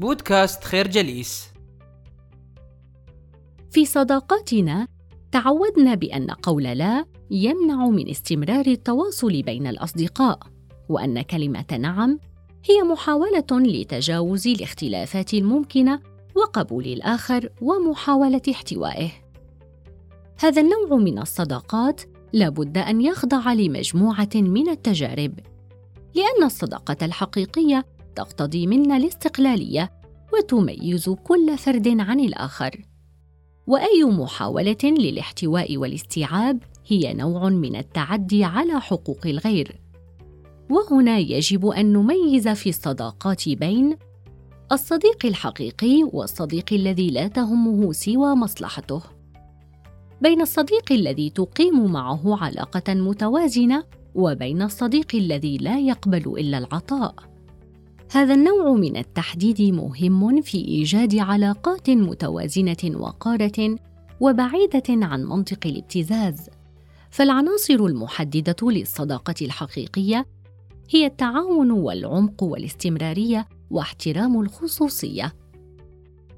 بودكاست خير جليس. في صداقاتنا تعودنا بأن قول لا يمنع من استمرار التواصل بين الأصدقاء وأن كلمة نعم هي محاولة لتجاوز الاختلافات الممكنة وقبول الآخر ومحاولة احتوائه. هذا النوع من الصداقات لابد أن يخضع لمجموعة من التجارب لأن الصداقة الحقيقية تقتضي منا الاستقلالية وتميز كل فرد عن الآخر. وأي محاولة للاحتواء والاستيعاب هي نوع من التعدي على حقوق الغير. وهنا يجب أن نميز في الصداقات بين الصديق الحقيقي والصديق الذي لا تهمه سوى مصلحته. بين الصديق الذي تقيم معه علاقة متوازنة وبين الصديق الذي لا يقبل إلا العطاء. هذا النوع من التحديد مهم في إيجاد علاقات متوازنة وقارة وبعيدة عن منطق الابتزاز. فالعناصر المحددة للصداقة الحقيقية هي التعاون والعمق والاستمرارية واحترام الخصوصية.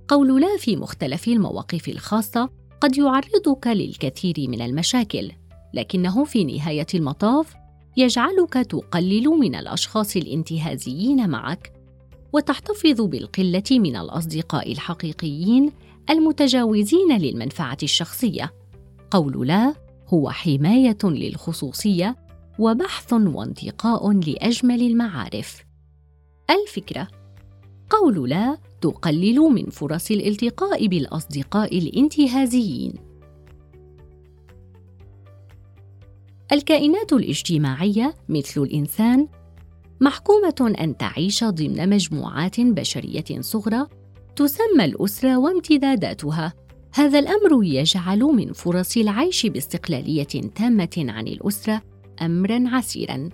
قول لا في مختلف المواقف الخاصة قد يعرضك للكثير من المشاكل لكنه في نهاية المطاف يجعلك تقلل من الأشخاص الانتهازيين معك وتحتفظ بالقلة من الأصدقاء الحقيقيين المتجاوزين للمنفعة الشخصية. قول لا هو حماية للخصوصية وبحث وانتقاء لأجمل المعارف. الفكرة قول لا تقلل من فرص الالتقاء بالأصدقاء الانتهازيين. الكائنات الاجتماعية مثل الإنسان محكومة أن تعيش ضمن مجموعات بشرية صغرى تسمى الأسرة وامتداداتها. هذا الأمر يجعل من فرص العيش باستقلالية تامة عن الأسرة امرا عسيرا.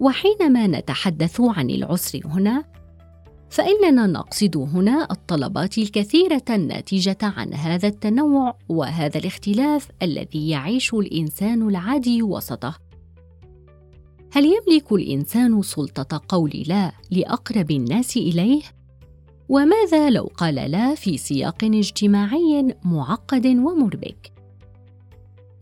وحينما نتحدث عن العسر هنا فإننا نقصد هنا الطلبات الكثيرة الناتجة عن هذا التنوع وهذا الاختلاف الذي يعيش الإنسان العادي وسطه. هل يملك الإنسان سلطة قول لا لأقرب الناس إليه؟ وماذا لو قال لا في سياق اجتماعي معقد ومربك؟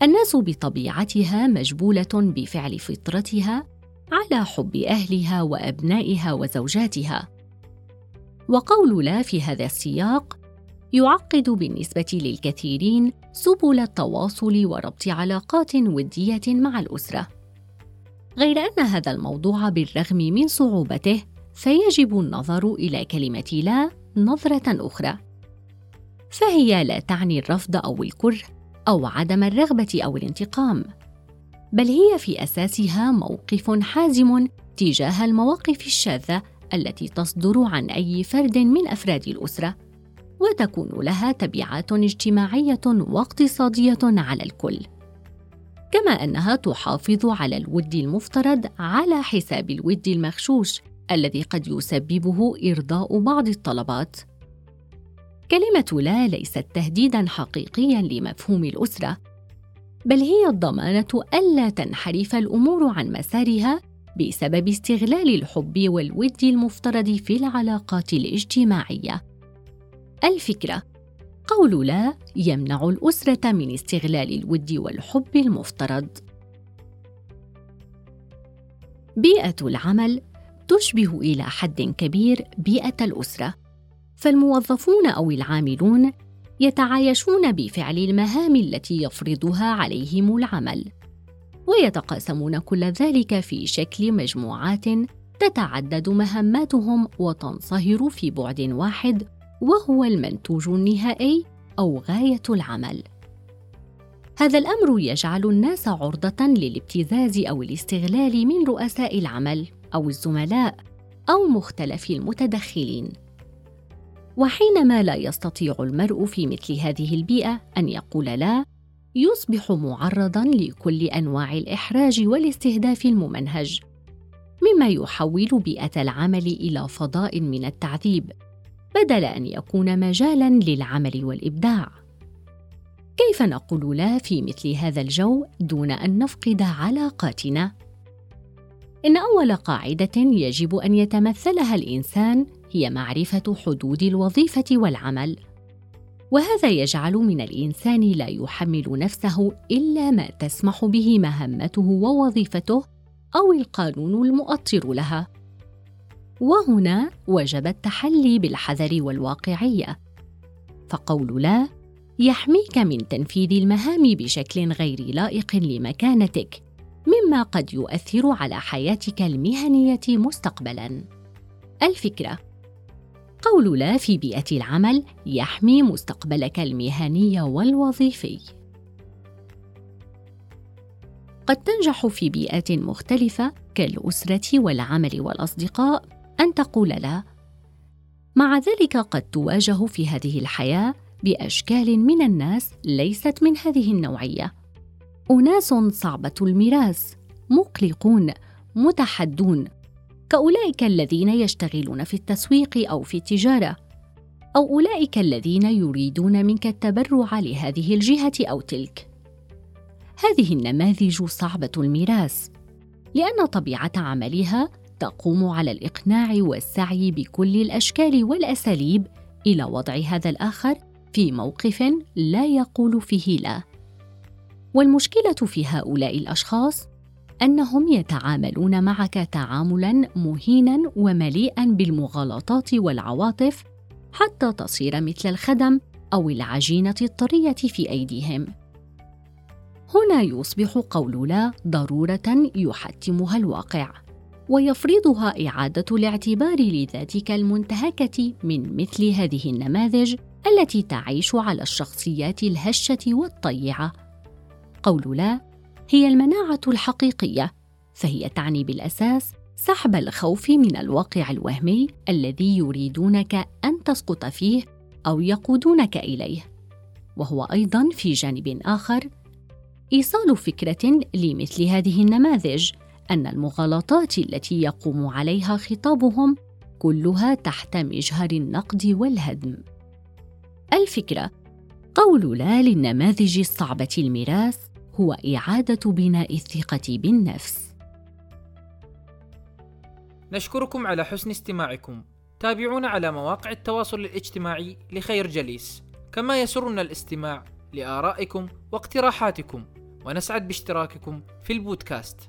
الناس بطبيعتها مجبولة بفعل فطرتها على حب أهلها وأبنائها وزوجاتها. وقول لا في هذا السياق يعقد بالنسبة للكثيرين سبل التواصل وربط علاقات ودية مع الأسرة. غير أن هذا الموضوع بالرغم من صعوبته فيجب النظر إلى كلمة لا نظرة أخرى. فهي لا تعني الرفض أو الكره أو عدم الرغبة أو الانتقام بل هي في أساسها موقف حازم تجاه المواقف الشاذة التي تصدر عن أي فرد من أفراد الأسرة وتكون لها تبعات اجتماعية واقتصادية على الكل. كما أنها تحافظ على الود المفترض على حساب الود المغشوش الذي قد يسببه إرضاء بعض الطلبات. كلمة لا ليست تهديدا حقيقيا لمفهوم الأسرة بل هي الضمانة ألا تنحرف الأمور عن مسارها بسبب استغلال الحب والود المفترض في العلاقات الاجتماعية. الفكرة قول لا يمنع الأسرة من استغلال الود والحب المفترض. بيئة العمل تشبه إلى حد كبير بيئة الأسرة. فالموظفون أو العاملون يتعايشون بفعل المهام التي يفرضها عليهم العمل. ويتقاسمون كل ذلك في شكل مجموعات تتعدد مهماتهم وتنصهر في بعد واحد وهو المنتوج النهائي أو غاية العمل. هذا الأمر يجعل الناس عرضة للابتزاز أو الاستغلال من رؤساء العمل أو الزملاء أو مختلف المتدخلين. وحينما لا يستطيع المرء في مثل هذه البيئة أن يقول لا يصبح معرضا لكل أنواع الإحراج والاستهداف الممنهج مما يحول بيئة العمل إلى فضاء من التعذيب بدل أن يكون مجالا للعمل والإبداع. كيف نقول لا في مثل هذا الجو دون أن نفقد علاقاتنا؟ إن أول قاعدة يجب أن يتمثلها الإنسان هي معرفة حدود الوظيفة والعمل. وهذا يجعل من الإنسان لا يحمل نفسه إلا ما تسمح به مهمته ووظيفته أو القانون المؤطر لها. وهنا وجب التحلي بالحذر والواقعية. فقول لا يحميك من تنفيذ المهام بشكل غير لائق لمكانتك مما قد يؤثر على حياتك المهنية مستقبلا. الفكرة قول لا في بيئة العمل يحمي مستقبلك المهني والوظيفي. قد تنجح في بيئات مختلفة كالأسرة والعمل والأصدقاء أن تقول لا. مع ذلك قد تواجه في هذه الحياة بأشكال من الناس ليست من هذه النوعية. أناس صعبة المراس، مقلقون، متحدون، كأولئك الذين يشتغلون في التسويق أو في التجارة أو أولئك الذين يريدون منك التبرع لهذه الجهة أو تلك. هذه النماذج صعبة الميراث لأن طبيعة عملها تقوم على الإقناع والسعي بكل الأشكال والأساليب إلى وضع هذا الآخر في موقف لا يقول فيه لا. والمشكلة في هؤلاء الأشخاص أنهم يتعاملون معك تعاملا مهينا ومليئا بالمغالطات والعواطف حتى تصير مثل الخدم أو العجينة الطرية في أيديهم. هنا يصبح قول لا ضرورة يحتمها الواقع ويفرضها إعادة الاعتبار لذاتك المنتهكة من مثل هذه النماذج التي تعيش على الشخصيات الهشة والطيعة. قول لا هي المناعة الحقيقية فهي تعني بالأساس سحب الخوف من الواقع الوهمي الذي يريدونك أن تسقط فيه أو يقودونك إليه. وهو أيضا في جانب آخر إيصال فكرة لمثل هذه النماذج أن المغالطات التي يقوم عليها خطابهم كلها تحت مجهر النقد والهدم. الفكرة قول لا للنماذج الصعبة الميراث هو إعادة بناء الثقة بالنفس. نشكركم على حسن استماعكم. تابعونا على مواقع التواصل الاجتماعي لخير جليس. كما يسرنا الاستماع لآرائكم واقتراحاتكم. ونسعد باشتراككم في البودكاست.